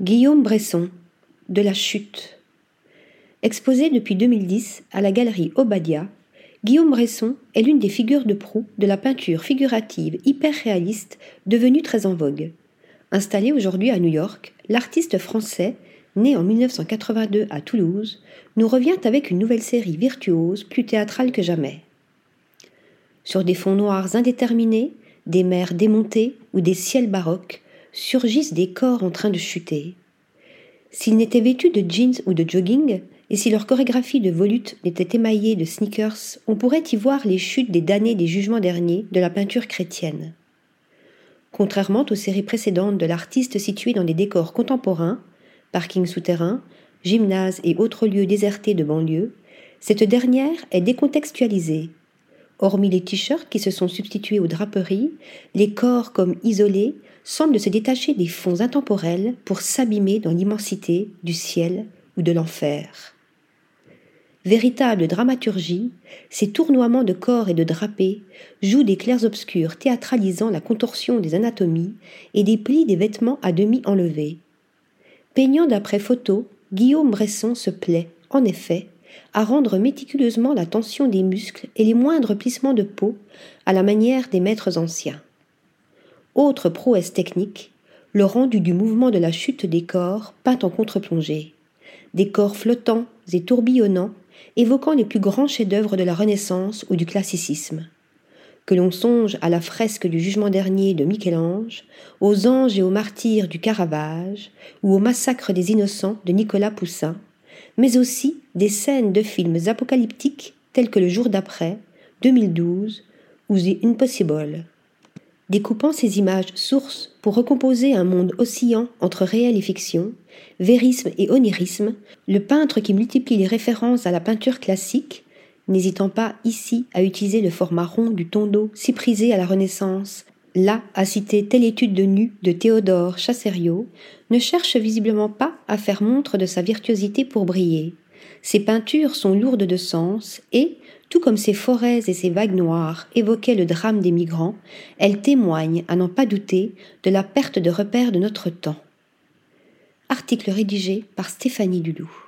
Guillaume Bresson, De la chute. Exposé depuis 2010 à la galerie Obadia, Guillaume Bresson est l'une des figures de proue de la peinture figurative hyper réaliste devenue très en vogue. Installé aujourd'hui à New York, l'artiste français, né en 1982 à Toulouse, nous revient avec une nouvelle série virtuose plus théâtrale que jamais. Sur des fonds noirs indéterminés, des mers démontées ou des ciels baroques, surgissent des corps en train de chuter. S'ils n'étaient vêtus de jeans ou de jogging, et si leur chorégraphie de volute n'était émaillée de sneakers, on pourrait y voir les chutes des damnés des jugements derniers de la peinture chrétienne. Contrairement aux séries précédentes de l'artiste situé dans des décors contemporains, parking souterrain, gymnase et autres lieux désertés de banlieue, cette dernière est décontextualisée. Hormis les t-shirts qui se sont substitués aux draperies, les corps comme isolés semble se détacher des fonds intemporels pour s'abîmer dans l'immensité du ciel ou de l'enfer. Véritable dramaturgie, ces tournoiements de corps et de drapés jouent des clairs-obscurs théâtralisant la contorsion des anatomies et des plis des vêtements à demi enlevés. Peignant d'après photo, Guillaume Bresson se plaît, en effet, à rendre méticuleusement la tension des muscles et les moindres plissements de peau à la manière des maîtres anciens. Autre prouesse technique, le rendu du mouvement de la chute des corps peint en contre-plongée. Des corps flottants et tourbillonnants, évoquant les plus grands chefs-d'œuvre de la Renaissance ou du classicisme. Que l'on songe à la fresque du Jugement dernier de Michel-Ange, aux anges et aux martyrs du Caravage, ou au massacre des innocents de Nicolas Poussin, mais aussi des scènes de films apocalyptiques tels que Le jour d'après, 2012, ou The Impossible. Découpant ces images sources pour recomposer un monde oscillant entre réel et fiction, vérisme et onirisme, le peintre qui multiplie les références à la peinture classique, n'hésitant pas ici à utiliser le format rond du tondo si prisé à la Renaissance, là à citer telle étude de nu de Théodore Chassériau, ne cherche visiblement pas à faire montre de sa virtuosité pour briller. Ses peintures sont lourdes de sens et, tout comme ces forêts et ces vagues noires évoquaient le drame des migrants, elles témoignent, à n'en pas douter, de la perte de repères de notre temps. Article rédigé par Stéphanie Dulou.